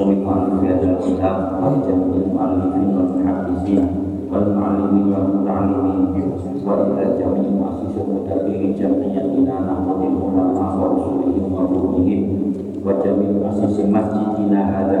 Wa khususun al hadal kitab wa jami'il mu'allifin wal muhaddisin wal mu'allimin wal muta'allimin wa ila jami'il mu'assisin mutabirin jami'atina nahmadil ulama wa usulihim wa ruhihim wa jami'il mu'assisin masjidina hadha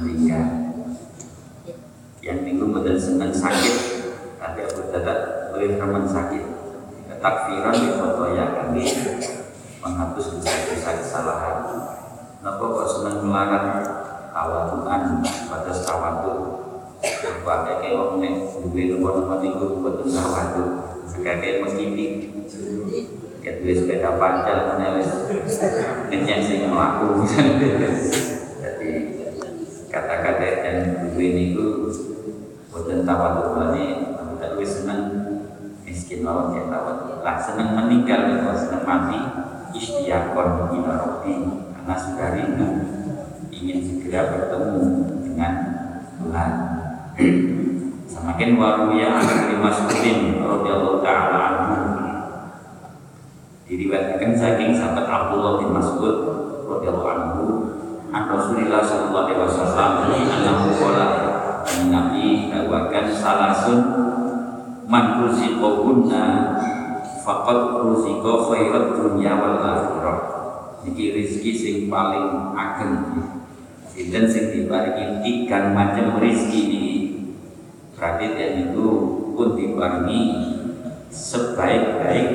meninggal yang minggu badan senang sakit tapi aku tidak lebih remen sakit. Takfiran di foto ya kami menghapus dosa-dosa kesalahan. Kenapa kok senang melarang tawaduan pada tawadu Pakai kayak orang nek duwe nomor-nomor itu buat tawadu Kayak mesti Kayak duwe sepeda panjang mana wis Ngenyang sing duwe niku Buatan tawadu ini Aku tak duwe senang miskin lawan ya tawadu Lah senang meninggal kalau senang mati Istiakon ila rabbi. Karena sudah rindu ingin segera bertemu dengan Tuhan. Semakin waruya an Mas'udin radhiyallahu taala anhu. Diriwayatkan saking sahabat Abdullah bin Mas'ud radhiyallahu anhu an Rasulillah sallallahu alaihi wasallam annahu qala Nabi dakwakan salasun man ruziqahunna faqad ruziqa khairat dunya wal akhirah. Iki rezeki sing paling ageng. Sinten sing diparingi tiga macam rezeki ini. Berarti yang itu pun diparingi sebaik-baik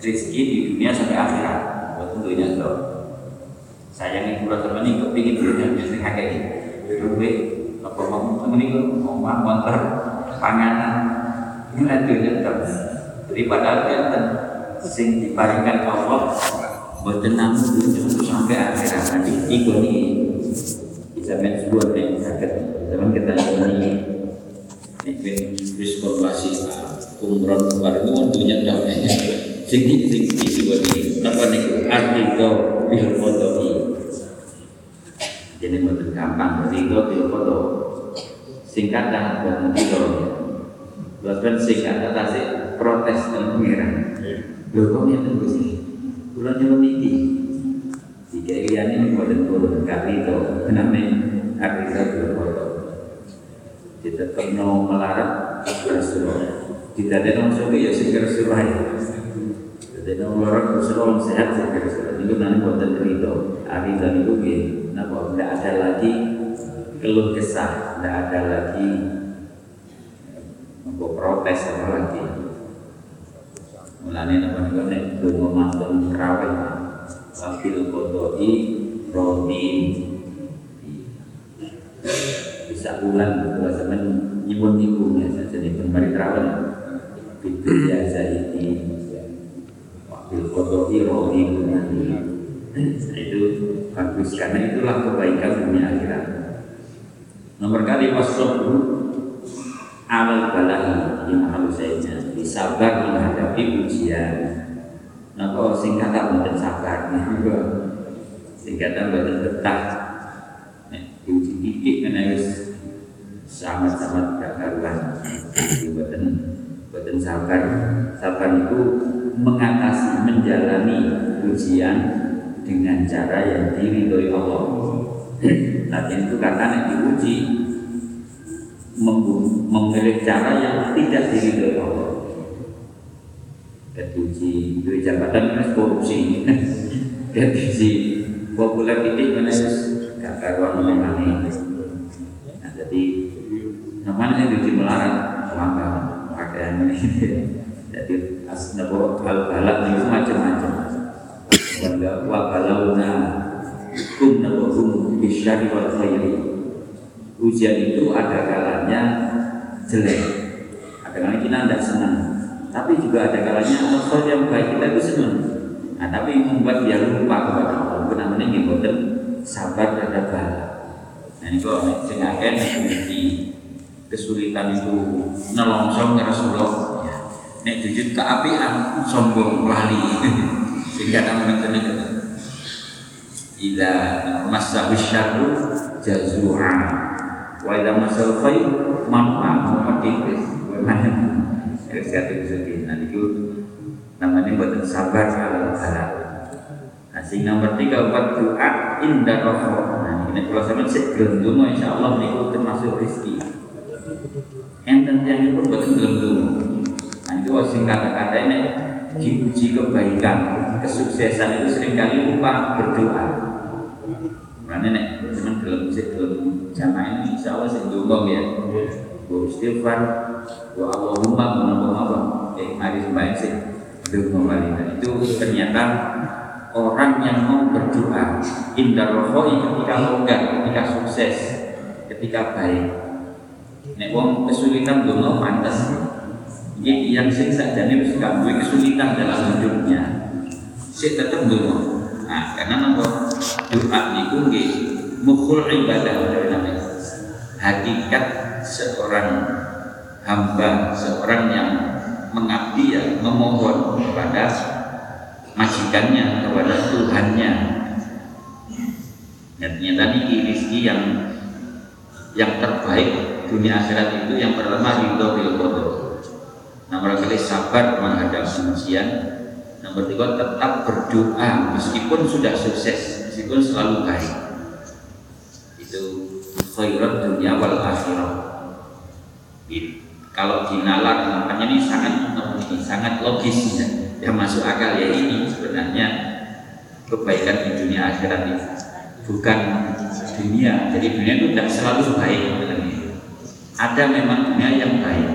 rezeki di dunia sampai akhirat. Buat tuh sayang ibu teman ini kepingin dunia kakek ini duit apa mau? Temen itu omah motor panganan. Ini tentunya tuh jadi padahal kan sing diparingkan Allah Boten namun dulu sampai akhirat nanti. Iku nih Bisa main sebuah yang sakit Zaman kita ini Nih. Terus korporasi Umron baru Untuknya damai Sing sing isi buat ini Apa nih? Artikel Bil foto Jadi boten gampang Artikel bil foto Singkatan Boten kilo Boten singkatan Tasik Protes dan pengiran Loh kok yang tunggu sih Kulon nyuwun iki. Jika liyane boten pun kali itu kenapa artikel berfoto. Ditetepno melarat Rasulullah. Ditadeno sopo ya sing Rasulullah. Ditadeno melarat Rasulullah sehat sing Rasulullah. Niku nang boten rido. Arida niku nggih napa tidak ada lagi keluh kesah, tidak ada lagi mau protes apa lagi. Mulane napa niku nek donga mantun raweh. Wakil kodoi rodi bisa ulang gitu sampean nyuwun niku biasa jadi pemberi terawih itu biasa ini wakil kodoi rodi itu bagus karena itulah kebaikan dunia akhirat. Nomor kali wasabru awal balai yang harus saya sabar menghadapi ujian. Nah, kok singkatan betul sabar, singkatan betul betah. diuji titik karena sangat-sangat gak karuan. Buatan buatan sabar. Sabar itu mengatasi menjalani ujian dengan cara yang diridhoi Allah. Latihan itu karena yang diuji memilih cara yang tidak diridhoi Allah. Diuji duit jabatan itu korupsi. Diuji populer titik mana gak karuan memang nah jadi namanya diuji melarat maka pakaian ini. Jadi asnabo hal balak itu macam-macam wa balawna kum nabahum bisyari wal khairi. Ujian itu ada kalanya jelek. Ada kalanya kita tidak senang. Tapi juga ada kalanya sesuatu yang baik kita itu senang. Nah tapi membuat dia lupa kepada Allah. Itu namanya ngikutin sabar terhadap bala nah ini sing akeh di kesulitan itu nelongsong ke. Nek jujur keapian sombong lali sehingga namanya itu Ila masahu syarru jazu'a wa ila masal khair manfa'a muhaddith wa Kreatif sedih. Nah itu namanya buat sabar kalau salah. Nah sehingga nomor tiga buat doa indah roh. Nah ini kalau sama gelem dungo insya Allah ini termasuk rezeki. Enten yang itu buat dungo. Sing kata-kata ini diuji kebaikan, kesuksesan itu sering kali lupa berdoa. Karena nek cuman gelem cek gelem jamaah ini insya Allah sing dungo ya. Bu istighfar wa Allahumma menambah apa eh mari sembahyang sih kali nah, itu ternyata orang yang mau berdoa indah rohoi ketika longgar ketika sukses ketika baik nek wong kesulitan dungo pantas jadi yang sing sakjane wis gak duwe kesulitan dalam hidupnya. Sik tetep dungo nah karena napa? Doa niku nggih mukhul ibadah namanya hakikat seorang hamba seorang yang mengabdi ya memohon kepada majikannya kepada Tuhannya. Dan ternyata ini rezeki yang yang terbaik dunia akhirat itu yang pertama ridho bil qadar nomor kali sabar menghadapi ujian nomor tiga tetap berdoa meskipun sudah sukses meskipun selalu baik. Itu khairat dunia wal akhirah. Gitu. Kalau dinalar makanya ini sangat ini sangat logis ya. yang masuk akal ya ini sebenarnya kebaikan di dunia akhirat itu bukan dunia. Jadi dunia itu tidak selalu baik. Ada memang dunia yang baik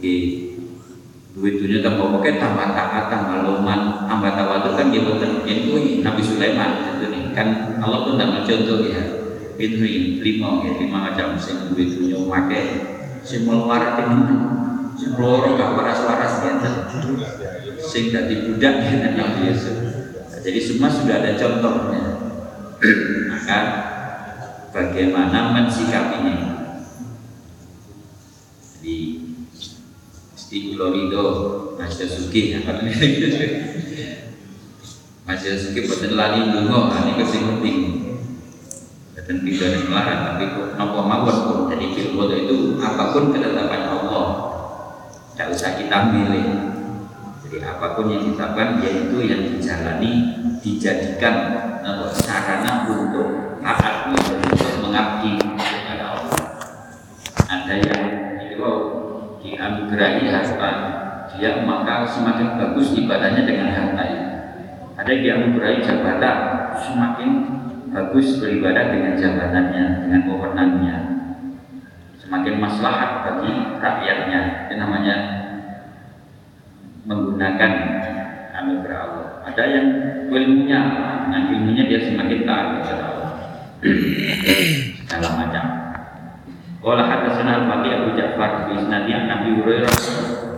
Oke. duit dunia tambah pokoknya tambah taat tambah loman tambah tawadu kan gitu kan itu Nabi Sulaiman itu nih. Kan Allah pun tidak mencontoh ya. Itu lima ya lima macam sing duit dunia pakai. Sing meluar temen sing loro gak waras-waras ngeten sing dadi budak ngeten Nabi Yusuf. Jadi semua sudah ada contohnya. Maka bagaimana mensikapinya jadi mesti kula ridho Mas Yasuki Mas Yasuki boten lali ndonga niku sing penting. Tidak melarang tapi nopo mawon pun jadi filmfoto itu apa pun ketetapan Allah tidak usah kita milih. Jadi apa pun yang kita lakukan yaitu yang dijalani dijadikan sarana untuk taat untuk mengabdi kepada Allah ada yang itu dianugerahi harta dia maka semakin bagus ibadahnya dengan harta ada yang dianugerahi jabatan semakin bagus beribadah dengan jabatannya, dengan wewenangnya. Semakin maslahat bagi rakyatnya, itu namanya menggunakan anugerah Allah. Ada yang ilmunya, dengan ilmunya dia semakin taat kepada Allah. Segala macam. Qala hadatsana al-Faqih Abu Ja'far bi isnadi Nabi Hurairah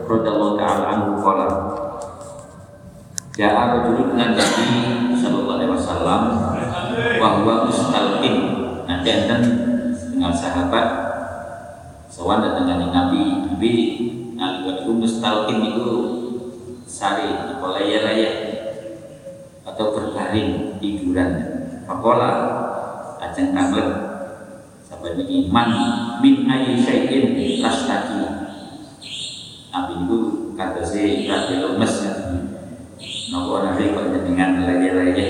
radhiyallahu ta'ala anhu qala Ja'a rajulun dengan Nabi sallallahu alaihi wasallam bahwa mustalqin nanti enten dengan sahabat sowan datang dengan Nabi Nabi nalika itu mustalqin itu sari apa laya-laya atau berbaring tiduran Fakola ajeng kamlet sampai ini man min ayi syai'in lastaki Nabi itu kata si Raja Lemes Nopo nanti kok dengan lagi-lagi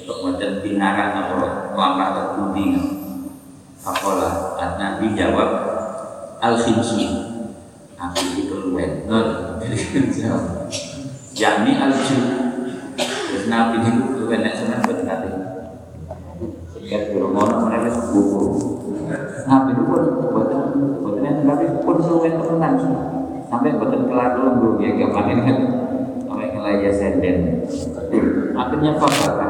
Untuk macam pinaran Nopo kelapa terpudi Apalah Nabi jawab Al-Khinsi Nabi itu luwen Yakni al-Ju Terus Nabi itu luwen Nek senang buat Nabi Sekian di rumah Mereka buku Nabi itu pun buatan buatannya Nabi temenan sampai buatan kelar dulu ya ini kan sampai ngelaya senden. Akhirnya apa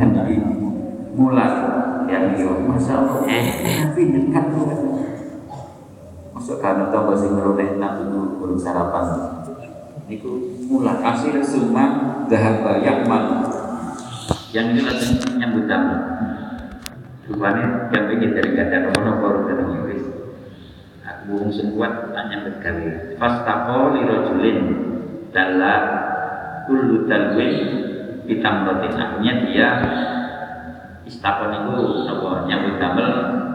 Nabi mulai yang itu masa Nabi dekat masuk karena tahu bahasa ngeroleh Nabi itu belum sarapan. Itu mulai hasil semua dahaba yakmal. Yang ini lagi nyambut tamu. Rupanya yang ingin dari gada rono baru datang Inggris. Burung sekuat hanya bergawe. Fastaqo li rajulin dalla kullu dalwin rotin Akhirnya dia istakon itu napa nyambut damel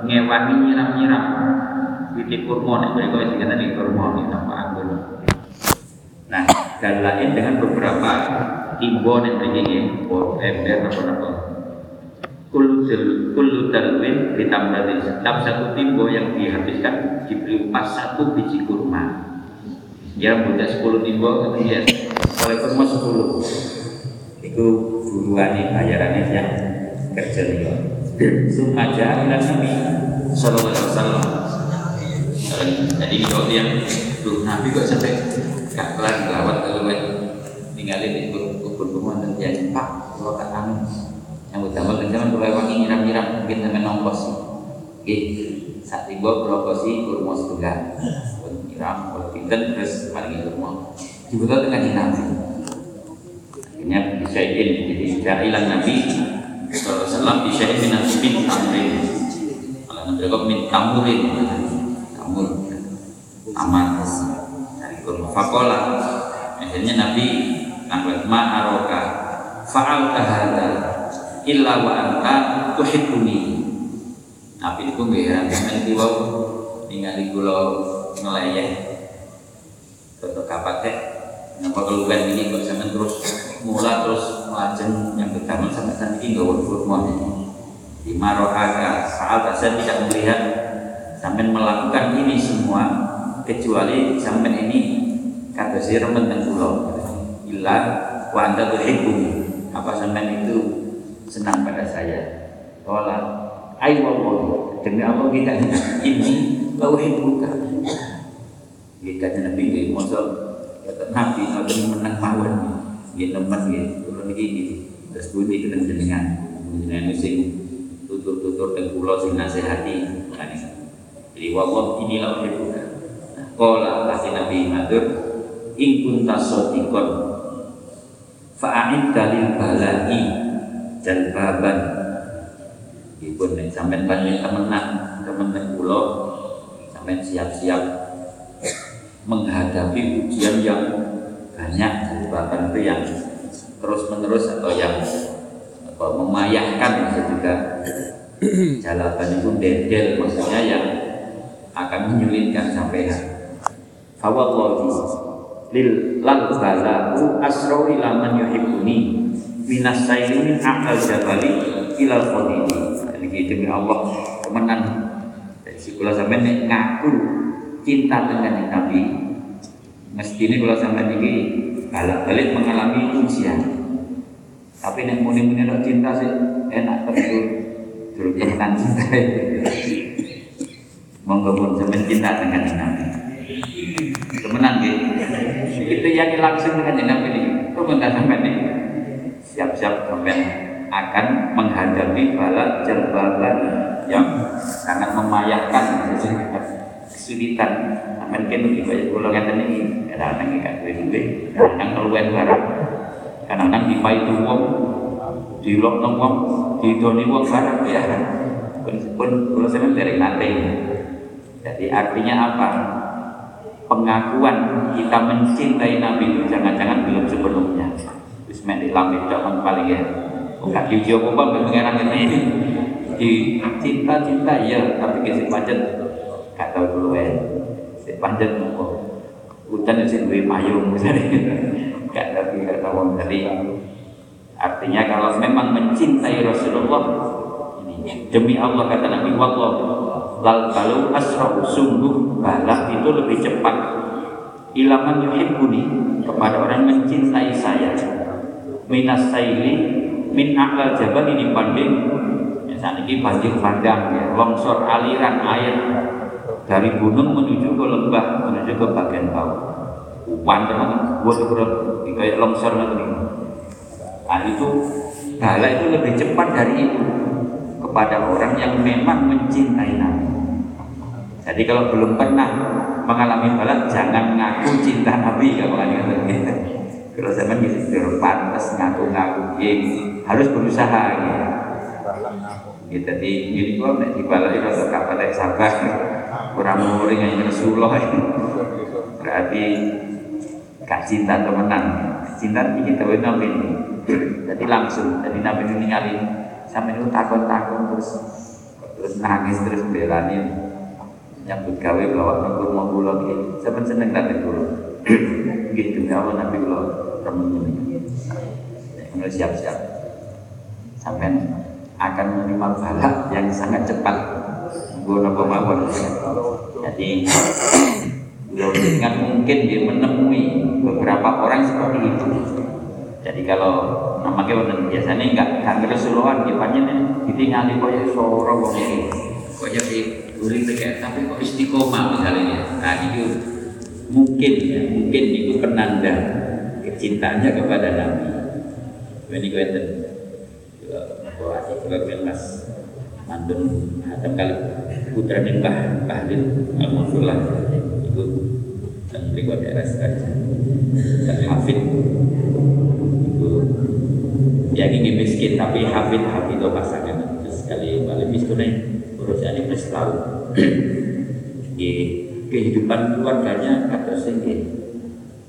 ngewangi nyiram-nyiram witi kurma nek mereka sing ngene kurma iki napa anggur. Nah, dalain dengan beberapa timbo nek mriki nggih, ember napa-napa kullu kullu dalwin ditambahin setiap satu timbo yang dihabiskan diberi pas satu biji kurma. Ya mudah sepuluh timbo kemudian oleh kurma sepuluh. Itu buruan bayarannya yang kerja nih sumaja ila nabi sallallahu alaihi wasallam. Jadi kalau dia tuh nabi kok sampai gak kelar lawat kalau tinggalin di kubur kubur dan dia pak kalau kata yang utama kencan kalau wangi nyiram-nyiram mungkin sampai nongkos oke saat ibu berokosi kurma setengah nyiram kalau pinten terus paling kurma. Dibutuh dengan nyiram. Akhirnya bisa ini jadi hilang nabi Sallallahu bisa ini nanti min tamrin. Kalau nabi kok min tamurin tamur aman dari kurma fakola. Akhirnya nabi nanggut ma'aroka fa'al tahadal illa wa anta tuhibbuni. Nabi itu nggih sampeyan iki wau ningali kula ngeleyeh Toto kapate napa keluwen ini kok sampeyan terus mula terus melajeng yang pertama sampai saat ini nggak kurma di marohaka saat saya tidak melihat sampai melakukan ini semua kecuali sampai ini kata si remen dan pulau illa wa tuhibbuni. Apa sampai itu senang pada saya. Tolak. Ayo Allah, demi Allah kita ini lauhin buka. Kita nabi ini masuk kata nabi nabi menang mawon. Dia teman dia turun ini terus bunyi dengan jenengan jenengan sing tutur-tutur dan pulau sing nasihati. Jadi wallah ini lauhin buka. Kola kasih nabi matur in kunta sodikon fa'id dalil balai jalbaban Ibu nih sampai banyak temenan temenan pulau sampai siap-siap menghadapi ujian yang banyak jalbaban itu yang terus menerus atau yang apa, memayahkan juga jalaban itu dedel maksudnya yang akan menyulitkan sampai Fawallahi lil lal balahu asrau ila man minas saili min akal jabali ilal qadidi jadi demi Allah kemenang jadi kula sampean ngaku cinta dengan Nabi mesti ini kula sampean ini balik-balik mengalami ujian. Tapi nek muni-muni nak cinta sih enak terus dulu kemenang cinta monggo pun sampean cinta dengan Nabi. Kemenang gitu itu yang langsung dengan Nabi. Ini kok enggak sampai nih siap-siap sampai akan menghadapi bala jerbalan yang sangat memayahkan kesulitan. Amin kene iki kaya kula ngeten iki kadang-kadang gak duwe kadang keluwen barang kadang-kadang dipaitu wong dilokno wong didoni wong barang ya. Pun pun kula sampeyan dari nate. Jadi artinya apa? Pengakuan kita mencintai Nabi itu belum sepenuhnya Bismillah lamit zaman paling ya. Enggak diuji apa apa pengeran ini. di cinta-cinta ya tapi ke si pancet. Gak tau dulu ya si pancet mau hutan si duwe payung misalnya. Gak tapi gak tahu jadi artinya kalau memang mencintai Rasulullah ini demi Allah kata Nabi wallah. Lal balu asra'u sungguh balak itu lebih cepat. Ilaman yuhibbuni kepada orang mencintai saya minas saili min a'lal jabal ini banding saat ini banjir bandang ya, longsor aliran air dari gunung menuju ke lembah menuju ke bagian bawah. Upan teman buat ukuran kayak longsor nanti. Nah itu bala itu lebih cepat dari itu kepada orang yang memang mencintai Nabi. Jadi kalau belum pernah mengalami bala jangan ngaku cinta Nabi kalau kalian gitu kalau zaman gitu pantas ngaku-ngaku ya, harus berusaha ya Ya, jadi ini kok nek dibalai rasa kapal sabar. Kurang muring yang Rasulullah berarti gak cinta temenan. Cinta ini kita nabi. Ini jadi langsung jadi nabi ini ningali. Sampai itu takut-takut terus terus nangis terus belani yang gawe bawa nunggu mau pulang gitu sampai seneng datang dulu gitu ya Allah nabi lo temen ini? Siap-siap. Sampai akan menerima balak yang sangat cepat. Guna pemawon jadi beliau dengan mungkin dia menemui beberapa orang seperti itu. Jadi kalau namanya wonten biasanya enggak kanker Rasulullah di panjenengan ditinggali koyo soro wong iki koyo urip tapi kok istiqomah misalnya. Nah itu mungkin ya mungkin itu penanda kecintaannya kepada Nabi. Ini gue bahwa sebagian mas mandun hatam kali putra nih Mbah Bahlil Al-Mufullah itu dan beliau daerah saja. Dan Hafid itu ya ini miskin tapi Hafid Hafid itu pasangan terus sekali balik miskin urusan ini plus tahu kehidupan keluarganya atau sehingga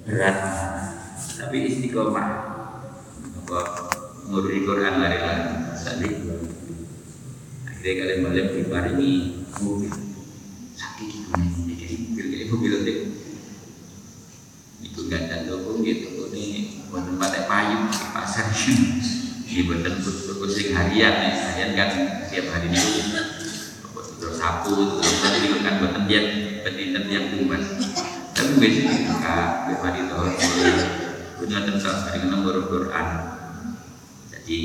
berat. Tapi istiqomah. Apa? Ngurus Quran lari-lari tadi akhirnya kalian balik diparingi mobil. Sakit gimana jadi mobil kayak mobil itu itu gak ada toko gitu ini buatan pakai payung di pasar. Ini buatan berkusing harian nih. Harian kan tiap hari itu terus sapu terus tadi kan buatan dia pendidikan yang kuat tapi biasanya biar di tahun punya tentang hari enam Quran jadi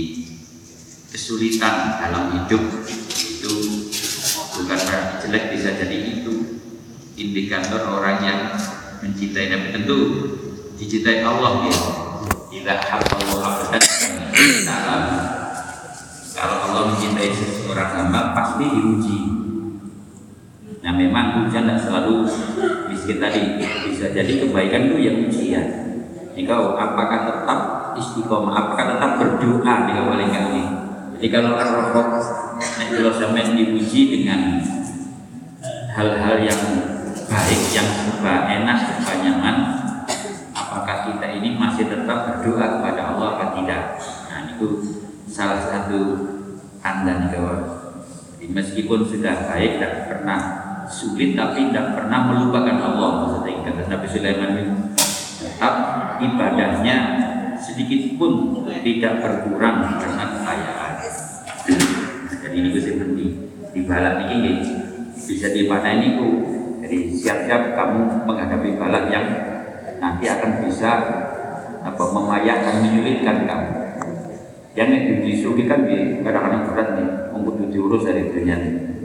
kesulitan dalam hidup itu bukan berarti jelek bisa jadi itu indikator orang yang mencintai Nabi. Tentu dicintai Allah ya tidak Allah dalam kalau Allah mencintai seseorang hamba pasti diuji nah memang ujian tidak selalu miskin tadi bisa jadi kebaikan itu yang ujian Jika apakah tetap istiqomah apakah tetap berdoa di awal ini jadi kalau ar-rokok kalau sampai diuji dengan hal-hal yang baik, yang serba enak, serba nyaman, apakah kita ini masih tetap berdoa kepada Allah atau tidak? Nah itu salah satu tanda nih kawan. Meskipun sudah baik dan pernah sulit tapi tidak pernah melupakan Allah. Maksudnya kata Nabi Sulaiman tetap ibadahnya sedikit pun tidak berkurang karena kekayaan. Jadi ini bisa penting. Di balak ini bisa dipanen itu jadi siap-siap kamu menghadapi balak yang nanti akan bisa apa memayahkan menyulitkan kamu. Yang disugi kan di kadang-kadang berat nih untuk diurus dari dunia nih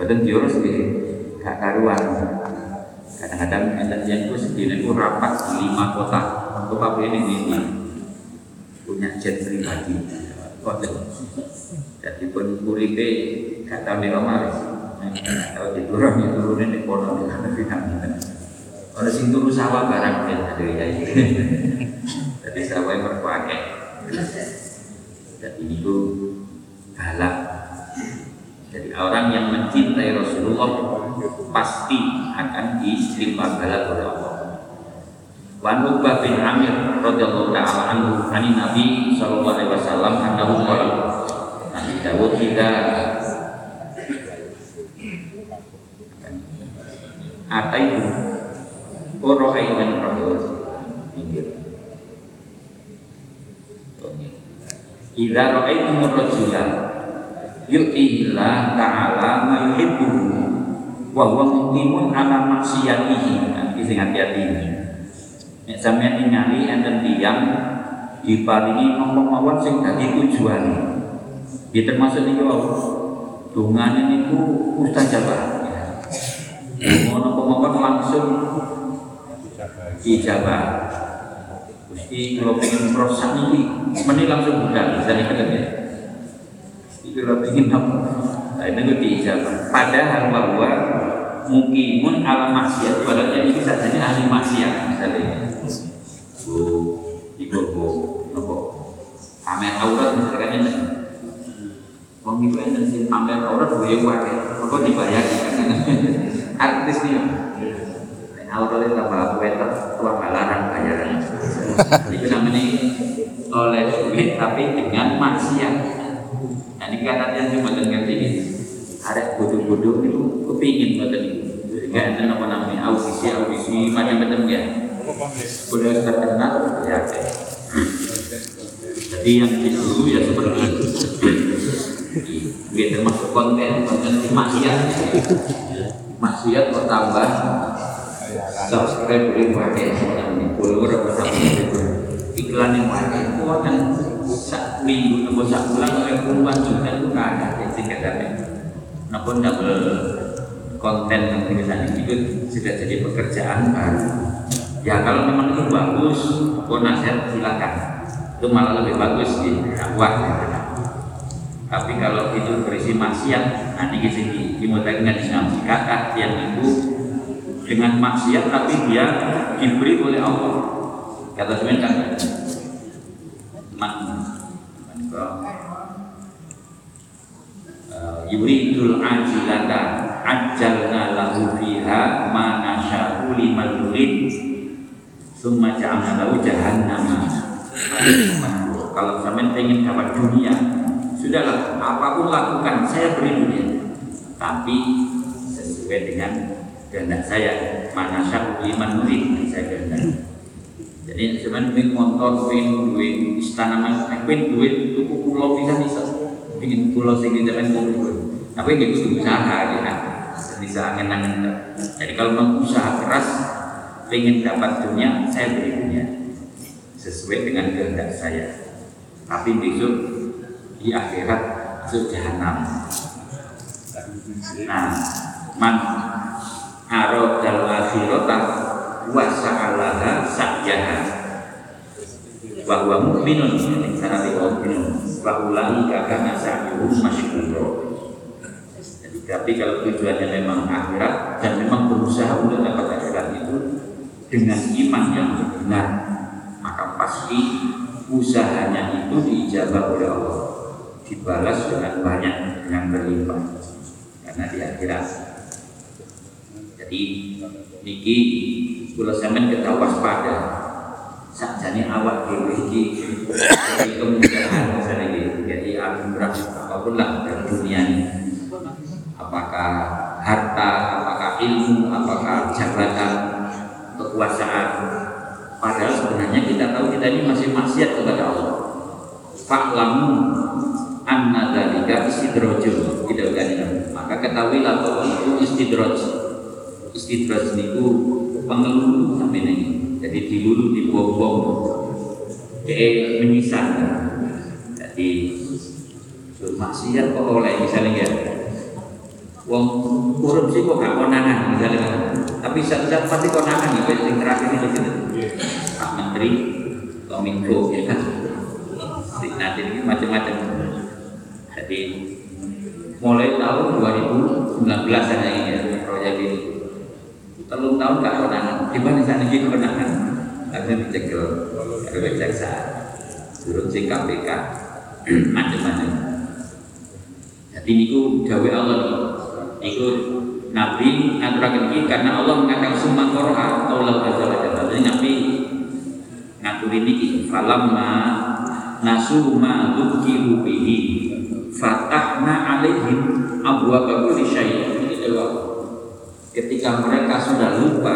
badan diurus di gak karuan. Kadang-kadang yang itu sedih itu rapat di lima kota. Kota ini ini punya jet pribadi. Kota jadi pun uripe gak tahu di omah tahu di turun di turunin di kono di mana bidang orang sing turu sawah barang ya dari ya jadi sawah yang berpakai jadi itu jadi orang yang mencintai Rasulullah pasti akan diterima bala oleh Allah. Wan Uqbah bin Amir radhiyallahu taala anhu ani Nabi sallallahu alaihi wasallam annahu qala Nabi Daud kita Ataitu Orohainan Rahul Minggir Ida ro'aitu murrojila ar-rajula yu'tihillah ta'ala ma yuhibbuhu wa huwa muqimun ala maksiyatihi. Nanti sing hati-hati ini. Nek sampeyan ningali enten tiyang diparingi nopo mawon sing dadi tujuane. Ya termasuk niku dongane niku mustajabah. Mau nopo mawon langsung ijabah. Gusti kalau pengen proses ini, meni langsung buka, misalnya kan kalau pengen apa? Nah, itu diijabah. Padahal bahwa mukimun ala maksiat, padahal ini sajanya ahli maksiat misalnya. Bu, ibu bu, nopo, pamer aurat misalkan ini. Wong itu enten sing pamer aurat gue yang pakai, kok dibayar? Artis nih. Aurat itu tambah weter, tua larang bayaran. Itu namanya oleh duit tapi dengan maksiat. Nah ini kan nanti cuma dengan ini. Ada bodoh-bodoh itu kepingin buatan itu. Enggak ada apa namanya audisi audisi macam-macam ya. Udah terkenal ya. Jadi yang disuruh ya seperti itu. Dia termasuk konten konten maksiat. Maksiat bertambah subscribe beli pakai follower apa iklan yang pakai itu kan sak minggu atau sak bulan oleh puluhan juta itu nggak ada jadi katanya namun double konten yang misalnya itu sudah jadi pekerjaan baru. Ya kalau memang itu bagus nasihat silakan. Itu malah lebih bagus di dakwah tapi kalau itu berisi maksiat nanti sini dimulai dengan ngaji kata yang itu dengan maksiat tapi dia diberi oleh Allah. Kata man yuridul ajilata ajjalna lahu fiha ma nasya'u liman yurid summa ja'alna lahu jahannama. Kalau sampean ingin dapat dunia sudahlah apa pun lakukan saya beri dunia. Tapi sesuai dengan kehendak saya mana liman murid saya kehendak jadi sebenarnya duit motor duit duit istana mas. Duit duit tuku pulau bisa bisa. Bikin pulau sing di jalan pulau tapi ini kudu usaha ya bisa angin-angin jadi kalau mau usaha keras ingin dapat dunia saya beri dunia. Sesuai dengan kehendak saya. Tapi besok di akhirat masuk jahanam. Nah man aradal akhirata wa sa'alaha sa'yaha wa huwa mu'minun sanati mu'minun. Wa ulaika kana sa'yuhum masyhura tapi kalau tujuannya memang akhirat dan memang berusaha untuk dapat akhirat itu dengan iman yang benar maka pasti usahanya itu diijabah oleh Allah. Dibalas dengan banyak yang berlimpah. Karena di akhirat. Jadi niki kula sampean kita waspada. Sakjane awak dhewe iki jadi kemudahan misalnya iki. Jadi anugerah apa pun lah dari dunia ini. Apakah harta apakah ilmu apakah jabatan kekuasaan. Padahal sebenarnya kita tahu kita ini masih maksiat kepada Allah. Fa'lamu anna dalika istidrojul tidak kan maka ketahuilah bahwa itu istidroj istidras niku pengelulu sampai ini jadi dilulu dibom-bom kayak menyisat jadi maksiat kok oleh misalnya ya? Wong korupsi kok gak konangan misalnya. Tapi saat-saat pasti konangan ya yang terakhir ini gitu Pak Menteri Kominfo ya kan? Nanti ini macam-macam. Jadi mulai tahun 2019 aja ini ya proyek ini telung tahun gak konangan gimana sana ini konangan akhirnya dicekel RW jaksa. Turun si KPK macam-macam. Jadi niku gawe Allah niku Nabi ngaturaken iki karena Allah mengatakan summa qara'a Allah jalla. Jadi Nabi ngaturin iki. Falamma nasu ma dzukiru bihi fatahna alaihim abwaaba kulli syai' ini dewa ketika mereka sudah lupa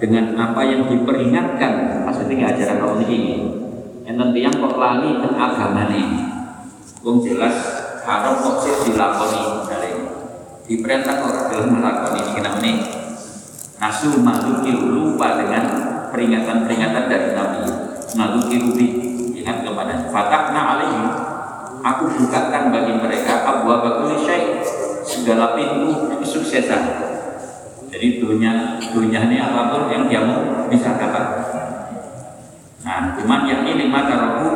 dengan apa yang diperingatkan maksudnya ajaran Allah ini yang yang kok lali dan agama ini Wong jelas haram kok sih dilakoni dari diperintah kok dalam melakoni ini kenapa nih? Nasu maluki lupa dengan peringatan-peringatan dari Nabi. Maluki rubi ingat kepada fatakna alaihi aku bukakan bagi mereka abu abu segala pintu kesuksesan jadi dunia dunia ini apa pun yang dia mau bisa dapat. Nah cuman yang ini lima taroku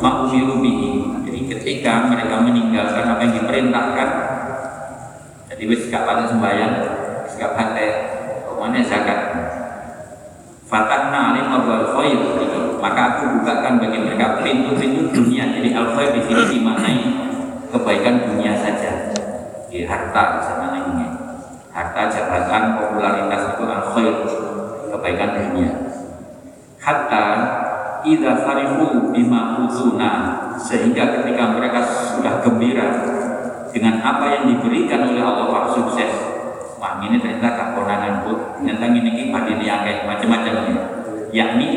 ma'umiru bihi. Ketika mereka meninggalkan apa yang diperintahkan jadi wis gak patut sembahyang wis gak patut pokoknya zakat. Fatahna alim wal khair. Maka aku bukakan bagi mereka pintu-pintu dunia. Jadi al khair di sini dimaknai kebaikan dunia saja. Di harta sama ini harta jabatan popularitas itu al khair. Kebaikan dunia. Hatta idza farihu bima uzuna sehingga ketika mereka sudah gembira dengan apa yang diberikan oleh Allah Pak sukses wah ini ternyata tak konangan bu. Ternyata ini pada kayak macam-macam ini. Yakni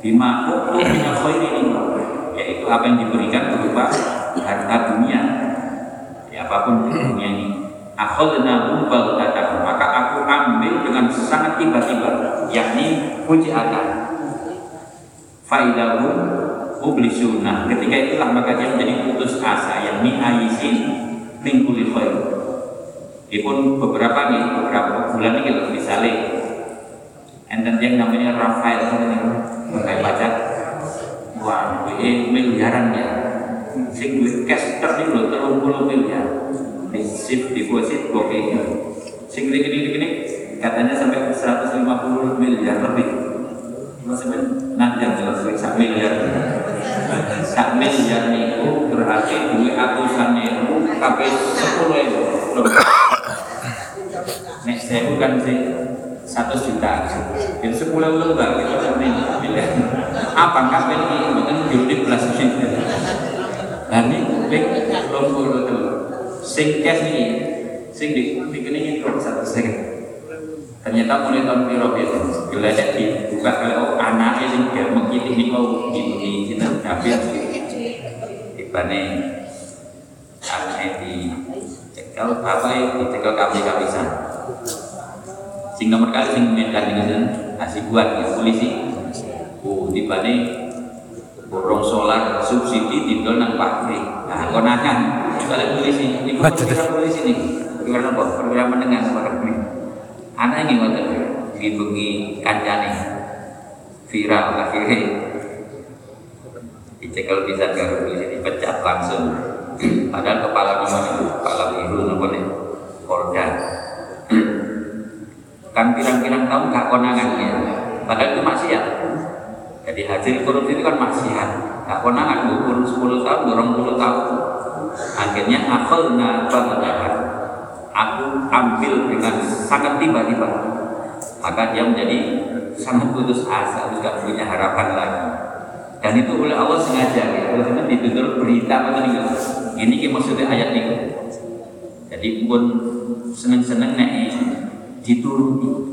bima bima khairin yaitu apa yang diberikan berupa harta dunia. Ya apa pun dunia ini akhadna umbal datang maka aku ambil dengan sangat tiba-tiba yakni puji akan faidahu mublisuna. Ketika itulah maka dia menjadi putus asa yang mi aisin mingkuli khair. Pun beberapa nih beberapa bulan ini misalnya. Enten yang namanya Rafael ini pakai pajak wah ini miliaran ya. Sing duit cash lho telung puluh miliar sip deposit gokil sing gini gini gini katanya sampai 150 miliar lebih. Maksudnya nanti yang jelas sak miliar. Sak miliar itu berarti duit atusan itu tapi sepuluh itu nek saya bukan sih satu juta jadi sepuluh lembar kita nanti miliar. Apa nggak ini bukan judi belas nah ini pik lompul itu sing cash ini sing di bikin ini satu second ternyata mulai tahun piro itu geletek dibuka oleh oh anaknya sing dia mengkiti ini kau gitu di kita tapi dibane anaknya di cekal apa ya? Dicekal kami kapisan. Sing nomor kali sing minta dengan kasih buat ya polisi oh dibane borong solar subsidi di nang pabrik nah konangan kalau polisi. Ini polisi nih. Karena apa perwira menengah sama anak ini ngoten dibungi kancane. Viral akhirnya. Dicekel bisa karo polisi dipecat langsung. Padahal kepala itu kepala biru nopo nih Polda kan pirang-pirang tahun gak konangan ya padahal itu maksiat. Jadi hasil korupsi itu kan maksiat. Gak konangan umur 10 tahun 20 tahun akhirnya akhulna banget aku ambil dengan sangat tiba-tiba. Maka dia menjadi sangat putus asa juga punya harapan lagi. Dan itu oleh Allah sengaja ya. Oleh karena ditutur berita apa ini ki maksudnya ayat ini. Jadi pun seneng-seneng nek dituruti.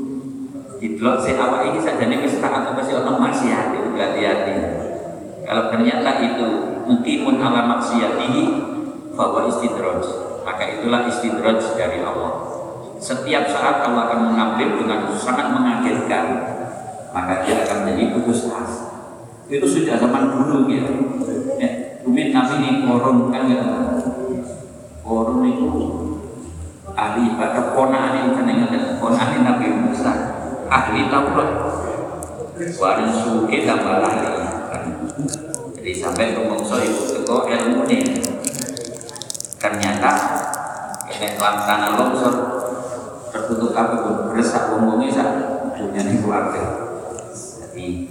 Didelok si awak ini saja nih wis atau masih orang maksiat itu hati-hati kalau ternyata itu mungkin ala maksiatihi bahwa istidraj maka itulah istidraj dari Allah. Setiap saat Allah akan mengambil dengan sangat mengagetkan maka dia akan menjadi putus asa itu sudah zaman dulu ya. Rumit Nabi ini korun kan gitu korun itu ahli ibadah konaan yang kan yang konaan Nabi Musa. Ahli Taurat. Warin suke tambah lari jadi sampai ngomong itu kok ilmu nih ternyata ini dalam tanah longsor tertutup apa pun beresak umumnya sak dunia ini keluarga. Jadi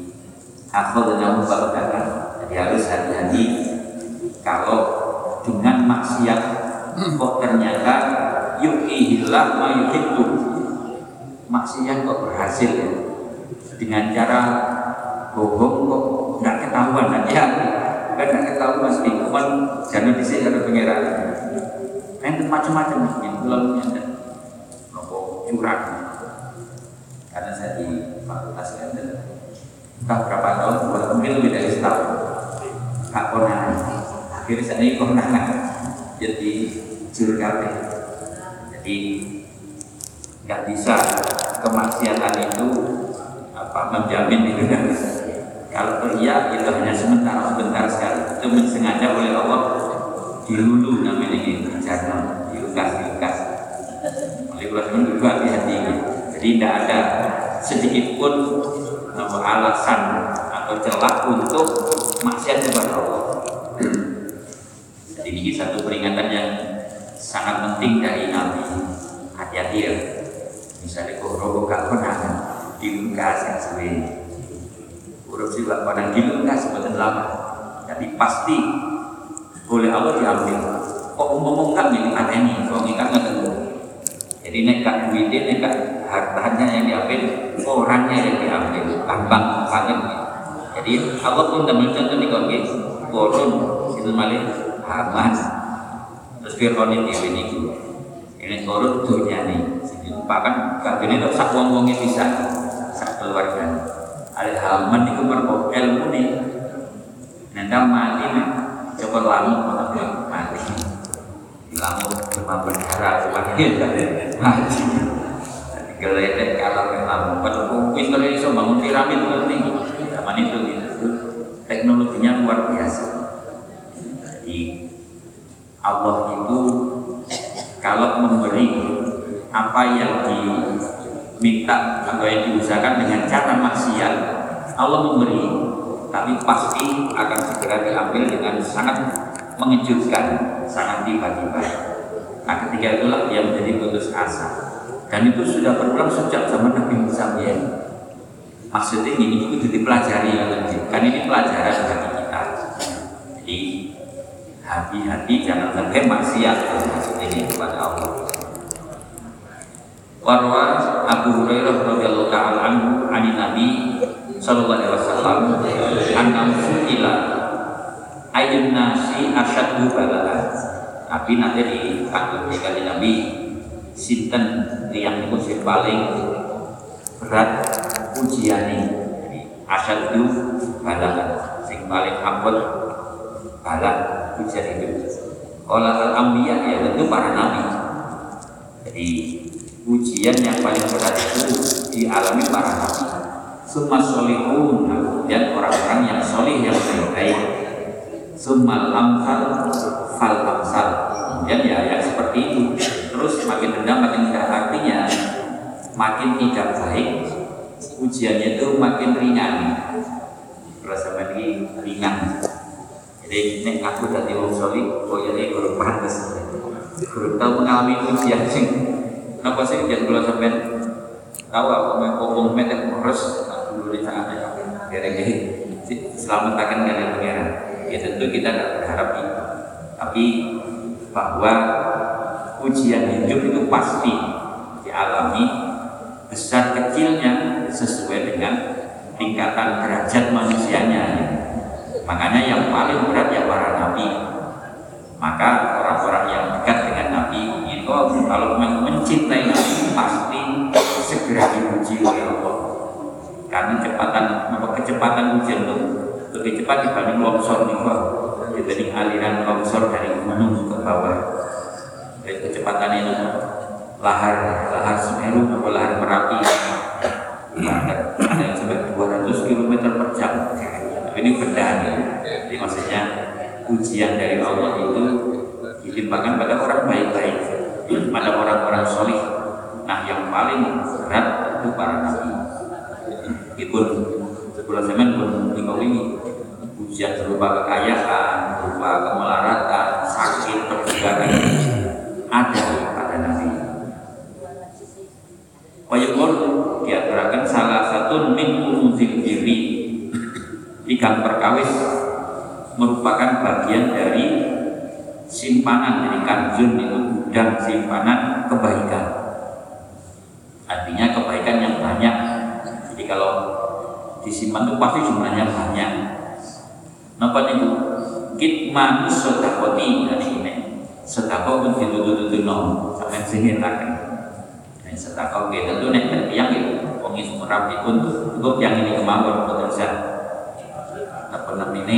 aku dan kamu katakan jadi harus hati-hati. Kalau dengan maksiat kok ternyata yukihilah ma yuhibbu. Maksiat kok berhasil ya. Dengan cara bohong kok nggak ketahuan. Aja kan nggak ketahuan pasti cuman jangan di sini ada pengiran enten macam-macam yang lalu ada nopo curang karena saya di fakultas London entah berapa tahun buat mungkin lebih dari setahun. Hak konangan. Akhirnya saya ini konangan. Jadi juru kafe. Jadi nggak bisa kemaksiatan itu apa menjamin itu. kan kalau teriak itu hanya sementara sebentar sekali. Itu sengaja oleh Allah. Dilulu namanya ini jangan dilukas dilukas oleh Allah juga hati-hati jadi tidak ada sedikit pun alasan atau celah untuk maksiat kepada Allah. Jadi ini satu peringatan yang sangat penting dari Nabi. Hati-hati ya. Misalnya kok rokok gak konangan dilukas yang suwe huruf juga konang dilukas sebentar lama. Tapi pasti oleh Allah diambil. Kok ngomong kan ini ada ini kalau kan nggak jadi nekat duitnya nekat hartanya yang diambil orangnya yang diambil gampang banget jadi Allah pun teman contoh nih kalau gitu. Korun itu malah Hamas terus Fir'aun ini ini ini korun dunia nih. Bahkan kabin itu sak wong wongnya bisa sak keluarga ada Haman itu merko ilmu nih nanti mati nih coba lamu mati. Lamu cuma berdarah cuma mati. Geletek kalau lamu. Pada pinter itu bangun piramid penting zaman itu itu teknologinya luar biasa. Jadi Allah itu kalau memberi apa yang diminta atau yang diusahakan dengan cara maksiat Allah memberi tapi pasti akan segera diambil dengan sangat mengejutkan sangat tiba-tiba. Nah ketika itulah dia menjadi putus asa. Dan itu sudah berulang sejak zaman Nabi Musa ya. Maksudnya ini itu dipelajari kan ini pelajaran bagi kita. Jadi hati-hati jangan sampai maksiat maksudnya ini kepada Allah. Warwa Abu Hurairah radhiyallahu taala anhu ani Nabi sallallahu alaihi wasallam annahu suila ayun nasi asyaddu balaa Nabi nanti di di kali Nabi sinten yang sing paling berat ujian ini asyaddu balaa sing paling abot balak ujian itu Kalau al-ambiya ya tentu para nabi jadi ujian yang paling berat itu dialami para nabi summa solihun dan orang-orang yang solih yang baik-baik. Summa lamsal fal amsal kemudian ya yang seperti itu. Terus makin rendah makin rendah artinya makin tidak baik ujiannya itu makin ringan. Rasa makin ringan. Jadi nek aku dari wong solih kok jadi guru pantes. Guru tahu mengalami ujian sing Kenapa sih jangan kalau sampai tahu mau ngomong meter terus dulu di sana kira selamat akan kalian pangeran. Ya tentu kita tidak berharap itu, tapi bahwa ujian hidup itu pasti dialami besar kecilnya sesuai dengan tingkatan derajat manusianya. Makanya yang paling berat ya para nabi. Maka orang-orang yang dekat dengan nabi itu kalau mencintai Nabi pasti segera diuji oleh Allah karena kecepatan kecepatan ujian itu lebih cepat dibanding longsor nih Pak dibanding aliran longsor dari gunung ke bawah. Dari kecepatan itu lahar lahar Semeru atau lahar Merapi. Yang sampai 200 km per jam. Ini benda jadi maksudnya ujian dari Allah itu ditimpakan pada orang baik-baik. Pada orang-orang solih nah yang paling berat itu para nabi. Meskipun sebulan zaman pun ini ujian berupa kekayaan berupa kemelaratan sakit perbudakan. Ada pada nabi Wayukul diaturakan salah satu min umuzil diri. Ikan perkawis merupakan bagian dari simpanan dari kanjun itu gudang simpanan kebaikan artinya kebaikan yang banyak jadi kalau disimpan itu pasti jumlahnya banyak. Napa itu kitman sodakoti dari ini sodako pun ditutup-tutup no sampai sini lagi nah sedekah nggih tentu nek tiyang nggih wong iso rapi untuk cukup yang ini kemawon boten sah. Apa namanya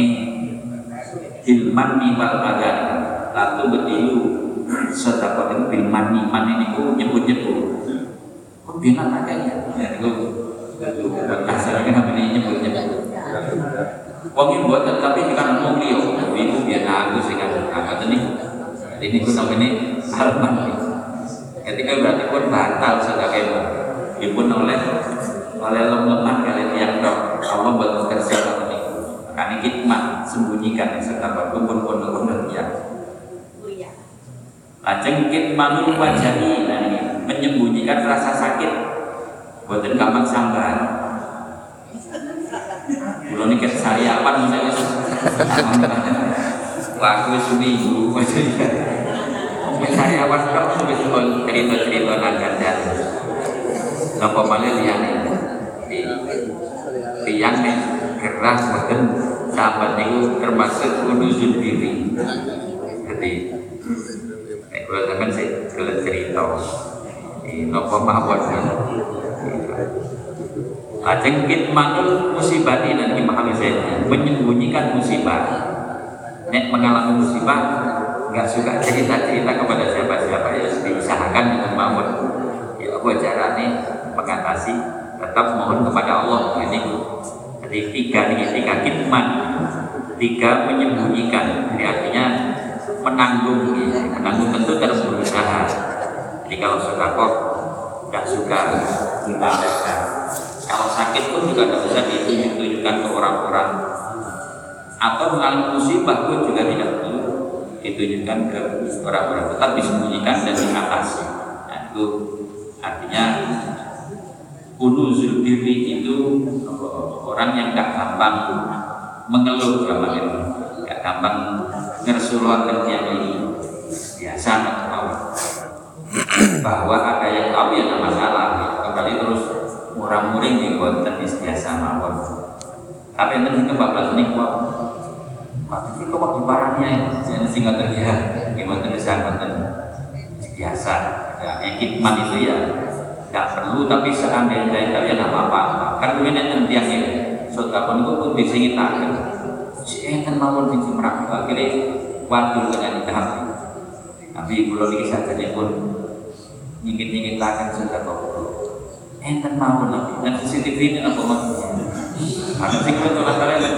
ilman wal agan lalu betilu sedekah itu bil mani mani niku nyebut-nyebut. Kok binat akeh ya niku kan namanya nyebut-nyebut. Wong iki mboten tapi kan wong liya iku biyen aku sing angkat ini. Jadi niku namanya alman. Ketika berarti pun batal sedekah itu pun oleh oleh lem-leman kali tiang dok Allah buat kerja kalau ini. Karena hikmah sembunyikan sedekah pun pun pun ya. Lajeng kitmanul wajahi nah ini. Menyembunyikan rasa sakit buatan gampang sambar. Kulo niki sariawan misalnya waktu seminggu. Sariawan kok wis cerita-cerita nang gandan napa malih liyane? Tiyang nek gerah boten sahabat niku termasuk unuzul diri jadi kula sampean sih gelem cerita napa mawon Ajeng kitmanul musibah ini nanti pahami saya menyembunyikan musibah. Nek mengalami musibah nggak suka cerita-cerita kepada siapa-siapa ya diusahakan dengan mawon. Ya apa caranya mengatasi tetap mohon kepada Allah ini. Jadi tiga ini tiga kitman, tiga menyembunyikan. Jadi artinya menanggung, ya. menanggung tentu terus berusaha. Jadi kalau suka kok nggak suka. Kita kalau sakit pun juga tidak bisa ditunjukkan ke orang-orang. Atau mengalami musibah pun juga tidak perlu ditunjukkan ke orang-orang. Tetap disembunyikan dan diatasi. Nah, itu artinya unuzul diri itu orang yang gak gampang mengeluh dalam itu gak gampang ngersulkan yang ini. Biasa bahwa ada yang tahu ya ada masalah. Kembali terus murah-muring di konten biasa mawon. Tapi yang penting kebablas ini kok Tapi kok di parahnya ya, jangan sehingga terlihat gimana bisa biasa. Ya, yang hikmah itu ya. Nggak perlu tapi seandainya kalian apa apa kan gue nanti yang ini sudah pun gue pun bisa ngitakan si enten mawon di cimrak akhirnya waktu dengan tahap tapi belum bisa jadi pun nyingit-nyingit akan sudah kok enten mawon lagi. Dan CCTV ini apa maksudnya karena sih kalau tuh kalian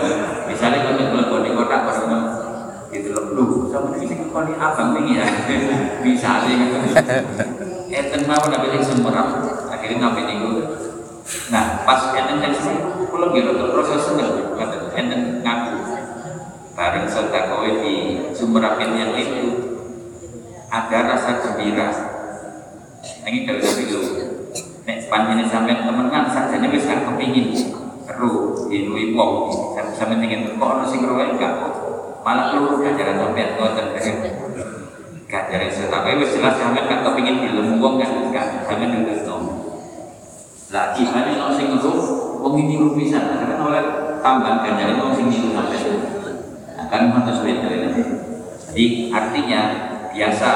misalnya kalau kalau di kotak baru gitu loh. Lu sama ini kalau di abang ini ya. Bisa sih enten mawon tapi yang semerap akhirnya ngapain itu nah pas enten dari sini kalau gitu proses seneng. Kata enten ngaku bareng sedekah di sumerapin yang itu. Ada rasa gembira ini kalau gitu nek panjenengan sampai temenan saja nih bisa kepingin. Seru di lui wong sampai ingin kok ono sing roe enggak malah keluar ganjaran sampai ngoten. Ganjaran setakai wis jelas sampai kan kepingin dilem wong kan? Enggak sampai dulu no lah gimana ono sing ngeru wong ini lu bisa kan oleh tambahan ganjaran wong sing niru sampai akan mana sulit jadi artinya biasa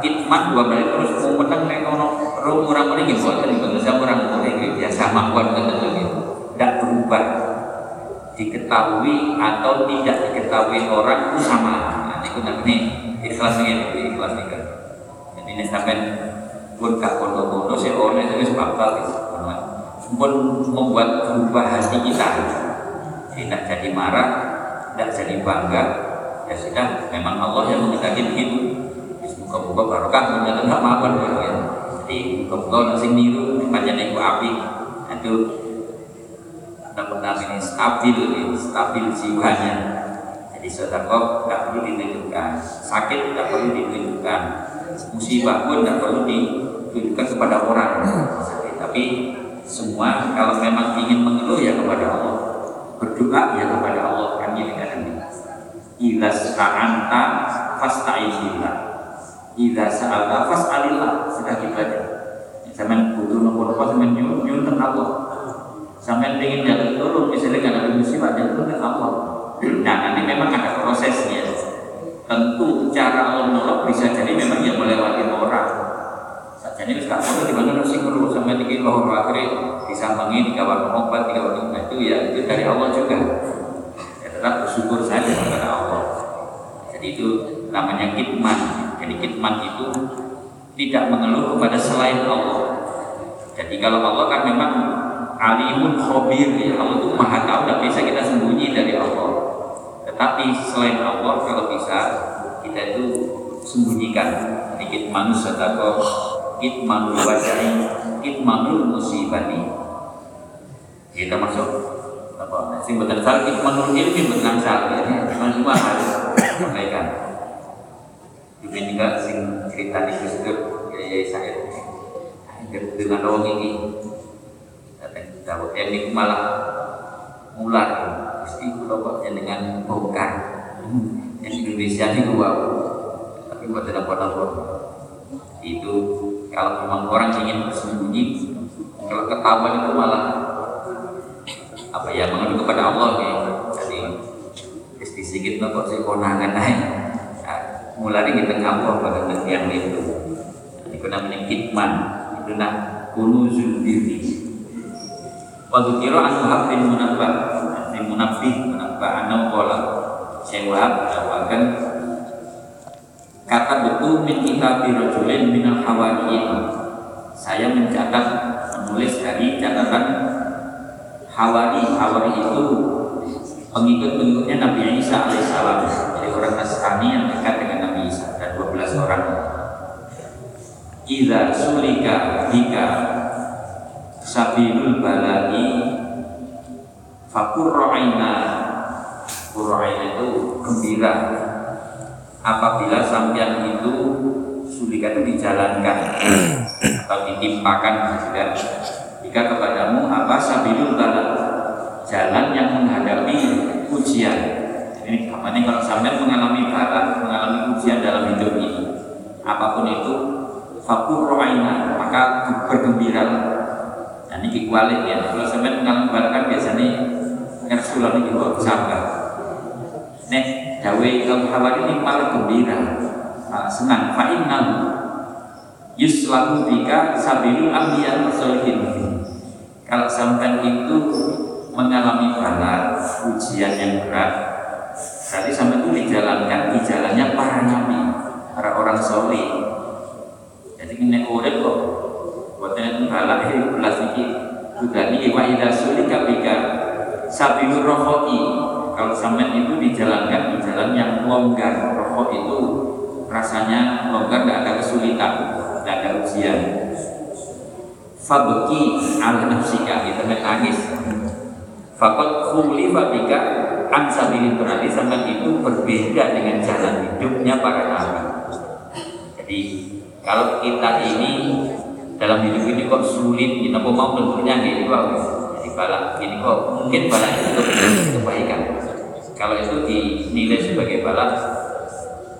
kitman dua kali terus. Menang nek ono rum orang ini gitu buatan itu saya orang ini biasa makuan tentu gitu tidak berubah. Diketahui atau tidak diketahui orang itu sama. Nah, itu nanti ikhlas ini ikhlas ini. Kan jadi ini sampai pun kak kono-kono saya oleh itu sebab pun membuat berubah hati kita. Tidak jadi marah tidak jadi bangga. Ya sudah memang Allah yang menghendaki begitu Semoga-moga barokah benar nggak maafkan ya. Jadi kalau nasi niru panjang iku api itu benar ini stabil, ya, stabil jiwanya. Jadi sedekah tidak perlu ditunjukkan, sakit tidak perlu ditunjukkan, musibah pun tidak perlu ditunjukkan kepada orang. Tapi semua kalau memang ingin mengeluh ya kepada Allah, berdoa ya kepada Allah ini kan ini. Ila sa'anta fasta'in Ila sa'alta fas'alillah. Gitu aja. Sampai butuh nopo-nopo sampai nyun nyun Allah. Sampai ingin jatuh turun misalnya karena ada musibah jatuh ke Allah. Nah nanti memang ada prosesnya. Tentu cara Allah menolong bisa jadi memang yang melewati orang. Jadi sekarang di mana sih sampai bikin bahwa akhirnya disambangi di kawan obat di kawan itu ya itu dari Allah juga ya tetap bersyukur saja kepada Allah jadi itu namanya kitman jadi kitman itu tidak mengeluh kepada selain Allah. Jadi kalau Allah kan memang alimun khobir ya Allah itu maha tahu tidak bisa kita sembunyi dari Allah. Tetapi selain Allah kalau bisa kita itu sembunyikan sedikit manusia atau kitmanul wajai kitmanul musibani kita masuk apa. Sing betul sal kitmanul ilmi betul sal ya harus sampaikan juga sing cerita di Gus ya ya saya. Dengan orang ini. Datang tahu ini malah ular. Pasti kalau kok dengan bongkar. Yang Indonesia ini gua tapi buat tidak apa itu kalau memang orang ingin bersembunyi kalau ketahuan itu malah apa ya mengadu kepada Allah ya. Jadi sedikit nopo si konangan nah, mulai kita ngapa pada yang itu. Itu namanya kitman itu nak kunuzul diri waktu kira anu habin munabah di munabih munabah anu kolam saya wahab kata betul min kitab rajulin minal hawariyin saya mencatat menulis dari catatan hawari hawari itu pengikut-pengikutnya Nabi Isa alaihissalam. Dari orang Nasrani yang dekat dan 12 orang. Iza sulika hika sabilul balai fakur ro'aina itu gembira. Apabila sampean itu sulika itu dijalankan atau ditimpakan juga. Jika kepadamu apa sabilul bala jalan yang menghadapi ujian ini ini kalau sampean mengalami bala mengalami ujian dalam hidup ini apa pun itu fakur roaina maka bergembira. Nah ini kualik ya. Kalau sampean mengalami biasanya yang sulam ini juga sabar nih Dawe Imam Hawari ini malah gembira, malah senang. Fa'innahu yuslamu bika sabilul ambiya wasolihin. Kalau sampai itu mengalami bala ujian yang berat, berarti sampai itu dijalankan di jalannya para nabi, para orang soleh. Jadi ini urip kok, buatnya itu bala ini belas ini juga nih wa idza sulika bika sabilur rohoi kalau sampai itu dijalankan di jalan yang longgar rokok itu rasanya longgar tidak ada kesulitan tidak ada ujian. Fabeki ala nafsika kita nangis. Fakot khuli fabika ansabilin berarti sampai itu berbeda dengan jalan hidupnya para nabi jadi kalau kita ini dalam hidup ini kok sulit kita mau bentuknya gitu jadi balak ini kok mungkin balak itu kebaikan kalau itu dinilai sebagai balas,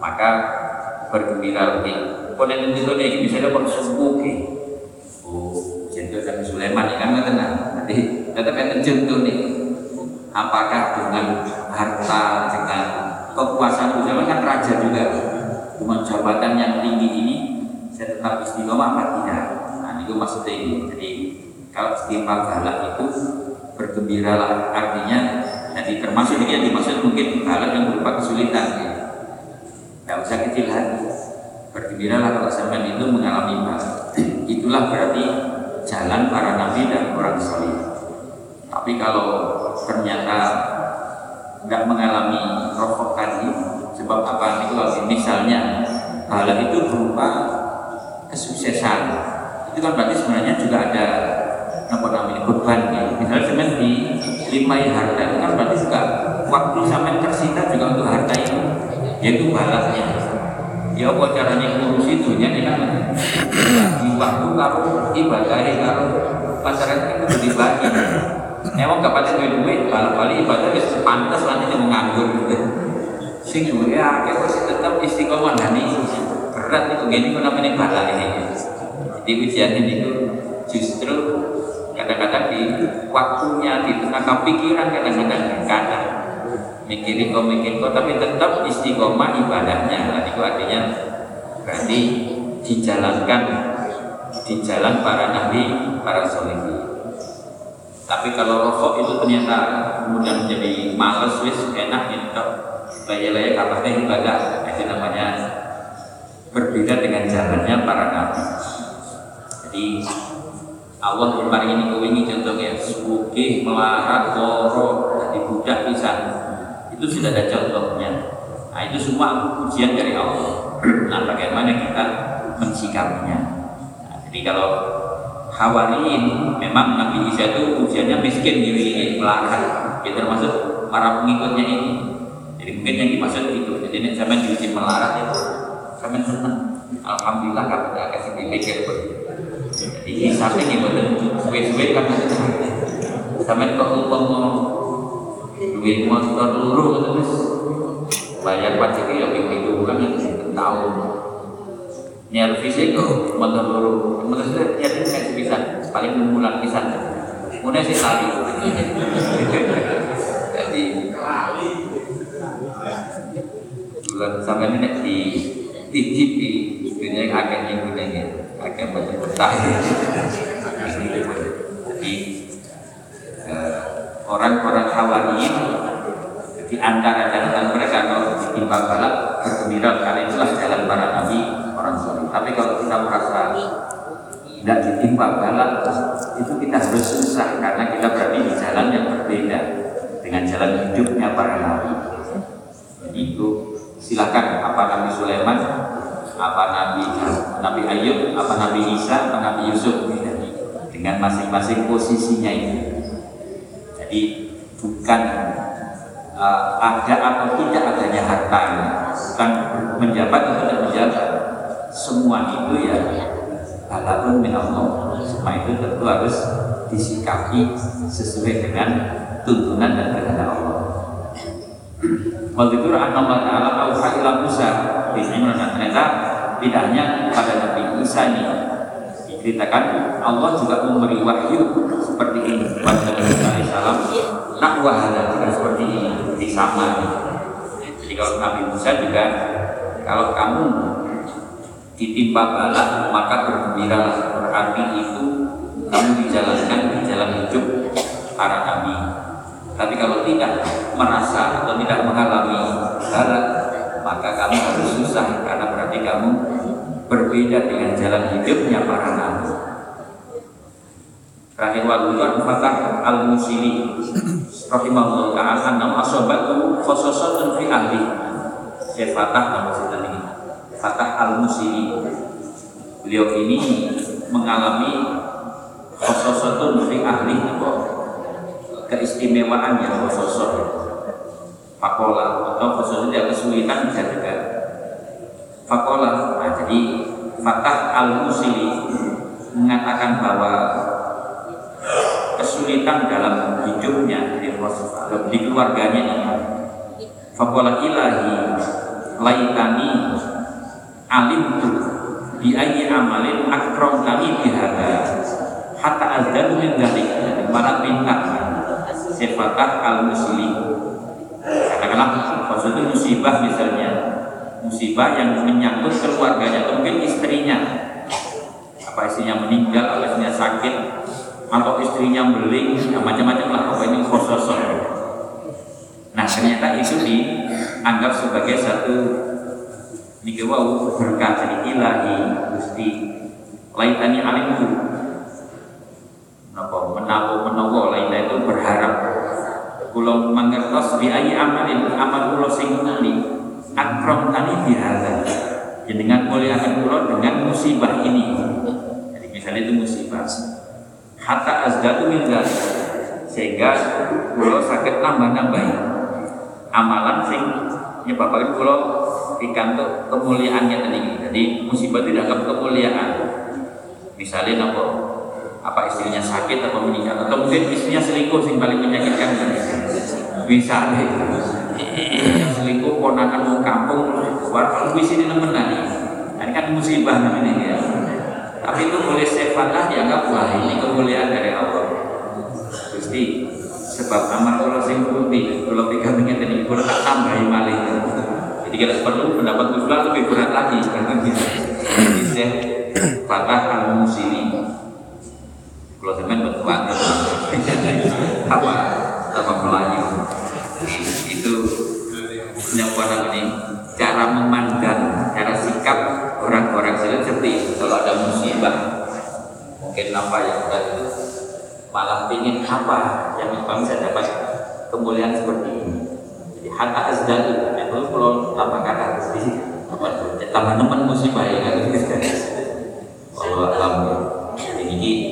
maka bergembira lebih. Konen itu nih misalnya kok ke, oh jentuh Nabi Sulaiman kan nggak tenang. Nanti tetap yang jentuh nih. Apakah dengan harta, dengan kekuasaan Sulaiman kan raja juga, dengan jabatan yang tinggi ini saya tetap istiqomah apa tidak? Nah itu maksudnya ini. Jadi kalau istiqomah galak itu bergembiralah artinya jadi termasuk yang dimaksud mungkin hal yang berupa kesulitan ya. Tidak usah kecil hati. Bergembiralah kalau sampai itu mengalami hal. Itulah berarti jalan para nabi dan orang soleh. Tapi kalau ternyata nggak mengalami rokok tadi, sebab apa itu misalnya hal itu berupa kesuksesan, itu kan berarti sebenarnya juga ada apa namanya beban ya. Misalnya semen di limai harta itu kan berarti juga waktu sampai tersita juga untuk harta itu yaitu balasnya ya apa caranya ngurusi dunia ini kan di waktu karo ibadah karo masyarakat itu dibagi Emang gak duit duit, balik-balik ibadah bisa pantas nanti mau nganggur gitu. Sing duwe akeh kok tetap istiqomah nih berat itu gini kok namanya bala ini. Jadi ujian ini itu justru kadang-kadang di waktunya di tengah pikiran kadang-kadang kadang mikirin kok mikir kok tapi tetap istiqomah ibadahnya nah, itu artinya berarti dijalankan di jalan para nabi, para solihin. Tapi kalau rokok itu ternyata kemudian menjadi males, wis enak gitu, laya-laya kapasnya ibadah, itu namanya berbeda dengan jalannya para nabi. Jadi Allah kemarin ini kewingi contohnya suki melarat loro jadi budak bisa itu sudah ada contohnya. Nah itu semua ujian dari Allah. Nah bagaimana kita mensikapinya? Nah, jadi kalau Hawariin memang Nabi Isa itu ujiannya miskin diri melarat. Ya termasuk para pengikutnya ini jadi mungkin yang dimaksud itu. Jadi ini zaman diuji melarat itu zaman senang Alhamdulillah kamu tidak kasih pikir jadi ini betul suwe-suwe kan sampai kok umpama duit motor luru terus bayar pajak ya itu kan yang tahun fisik kok motor luru menurut saya ya ini bisa paling enam bisa kemudian sih kali jadi bulan sampai ini di TV dunia akan yang gunanya akan banyak bertahan jadi eh, orang-orang hawariin di antara jalan mereka kalau ditimbang balap bergembira karena itulah jalan para nabi orang soleh tapi kalau kita merasa tidak ditimpa balap itu kita harus susah karena kita berarti di jalan yang berbeda dengan jalan hidupnya para nabi silakan apa Nabi Sulaiman apa Nabi Nabi Ayub apa Nabi Isa apa Nabi Yusuf? Dengan masing-masing posisinya ini. Jadi bukan uh, ada atau tidak adanya harta ini. Bukan menjabat atau tidak menjabat. Semua itu ya halapun min Allah. Semua itu tentu harus disikapi sesuai dengan tuntunan dan kehendak Allah Waktu itu Allah Ta'ala Auha ila Musa. Di Imran ternyata tidak hanya pada Nabi Isa ini diceritakan Allah juga memberi wahyu seperti ini. Kepada Nabi Musa alaihissalam nak wahada juga seperti ini di sama. Jadi kalau Nabi Musa juga kalau kamu ditimpa bala maka bergembira berarti itu kamu dijalankan di jalan hidup para nabi tapi kalau tidak merasa atau tidak mengalami bala maka kamu harus susah karena berarti kamu berbeda dengan jalan hidupnya para nabi. Terakhir waktu Fatah al-Musili rahimahullah ta'ala anam asobatu khososatun fi ahli. Saya Fatah nama saya ini. Fatah al-Musili beliau ini mengalami khososatun fi ahli keistimewaan yang khososot fakola atau khososot yang kesulitan bisa juga fakola nah, jadi Fatah al-Musili mengatakan bahwa kesulitan dalam hidupnya di, keluarganya ini. Fakola ilahi laitani alim tu bi ayyi amalin akram kami bihada hatta azdan min dalik. Para minta sifatah al muslim katakanlah maksudnya musibah misalnya. Musibah yang menyangkut keluarganya atau mungkin istrinya. Apa istrinya meninggal atau istrinya sakit atau istrinya beling ya macam-macam lah pokoknya khososor nah ternyata itu dianggap sebagai satu niki wau berkah dari ilahi gusti. Laitani alimku menawa menawa lainnya itu berharap kula mangertos bi ayi amalin amal kula sing nuli akram tani bihadza dengan muliakan kula dengan musibah ini. Jadi misalnya itu musibah. Hatta azdatu min sehingga kula sakit nambah-nambahi amalan sing nyebabkan kula dikantuk kemuliaannya tadi. Jadi musibah tidak akan kemuliaan. Misalnya nopo apa istrinya sakit atau meninggal? Atau mungkin istrinya selingkuh sing paling menyakitkan bisa deh. Selingkuh ponakan mau kampung di sini temen nanti, ini kan musibah namanya ya. Tapi itu boleh sifatlah dianggap wah ini kemuliaan dari Allah. Pasti, sebab amar kalau sing putih kalau tiga ngeten ini kula tak tambah malih. Jadi kalau perlu pendapat Gus lebih berat lagi. Karena bisa bisa patah fatah al musini kalau teman berkuat apa? Apa melayu itu eh, penyampaian ini cara memandang cara sikap orang-orang selain seperti kalau ada musibah mungkin apa yang ada itu malah ingin apa yang memang saya dapat kemuliaan seperti ini. Jadi hata azdal itu kalau apa kata di sini. Teman-teman musibah ya kan? Kalau alam ini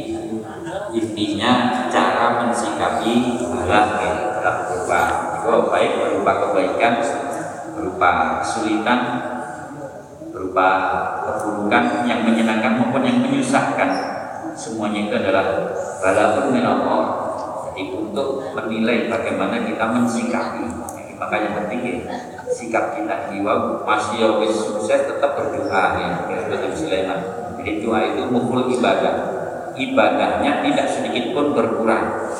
itu baik berupa kebaikan berupa kesulitan berupa keburukan yang menyenangkan maupun yang menyusahkan. Semuanya itu adalah balapun min Allah jadi untuk menilai bagaimana kita mensikapi jadi makanya penting ya sikap kita jiwa masih wis sukses tetap berdoa. Ya seperti Sulaiman. Jadi doa itu mukul ibadah. Ibadahnya tidak sedikit pun berkurang.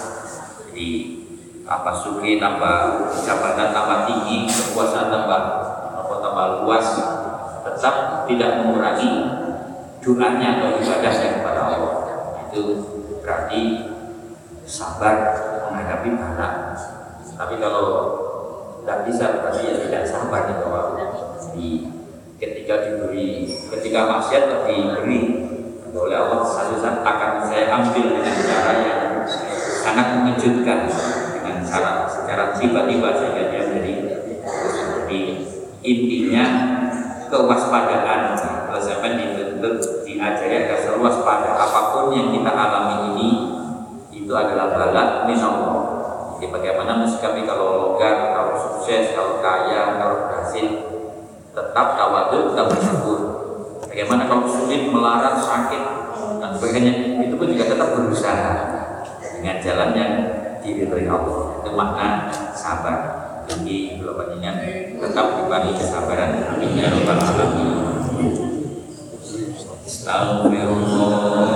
Jadi apa suki tambah jabatan tambah tinggi kekuasaan tambah apa tambah luas. Tetap tidak mengurangi doanya atau ibadahnya kepada Allah. Itu berarti sabar menghadapi bala tapi kalau tidak bisa berarti ya tidak sabar ya bahwa di ketika diberi ketika maksiat diberi oleh Allah satu akan saya ambil dengan cara yang sangat mengejutkan dengan cara secara tiba-tiba sehingga dia menjadi seperti intinya kewaspadaan sampai dituntut diajari agar selalu waspada apa pun yang kita alami ini itu adalah balak min Allah. Jadi bagaimana mensikapi kalau longgar, kalau sukses, kalau kaya, kalau berhasil tetap tawadu, tetap bersyukur. Bagaimana kalau sulit, melarang, sakit dan sebagainya itu pun juga tetap berusaha dengan jalan yang diridhoi Allah itu makna sabar. Jadi kalau panjenengan tetap diberi kesabaran. Amin ya rabbal alamin. Astagfirullah